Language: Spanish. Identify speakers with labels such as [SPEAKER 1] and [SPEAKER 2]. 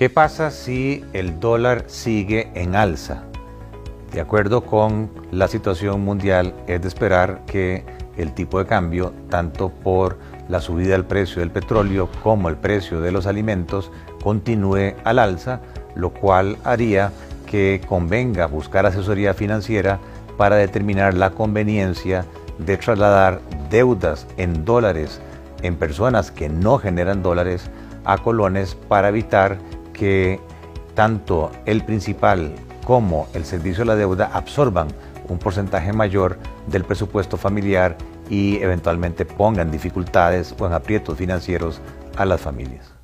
[SPEAKER 1] ¿Qué pasa si el dólar sigue en alza? De acuerdo con la situación mundial, es de esperar que el tipo de cambio, tanto por la subida del precio del petróleo como el precio de los alimentos, continúe al alza, lo cual haría que convenga buscar asesoría financiera para determinar la conveniencia de trasladar deudas en dólares en personas que no generan dólares a colones para evitar que tanto el principal como el servicio de la deuda absorban un porcentaje mayor del presupuesto familiar y eventualmente pongan dificultades o en aprietos financieros a las familias.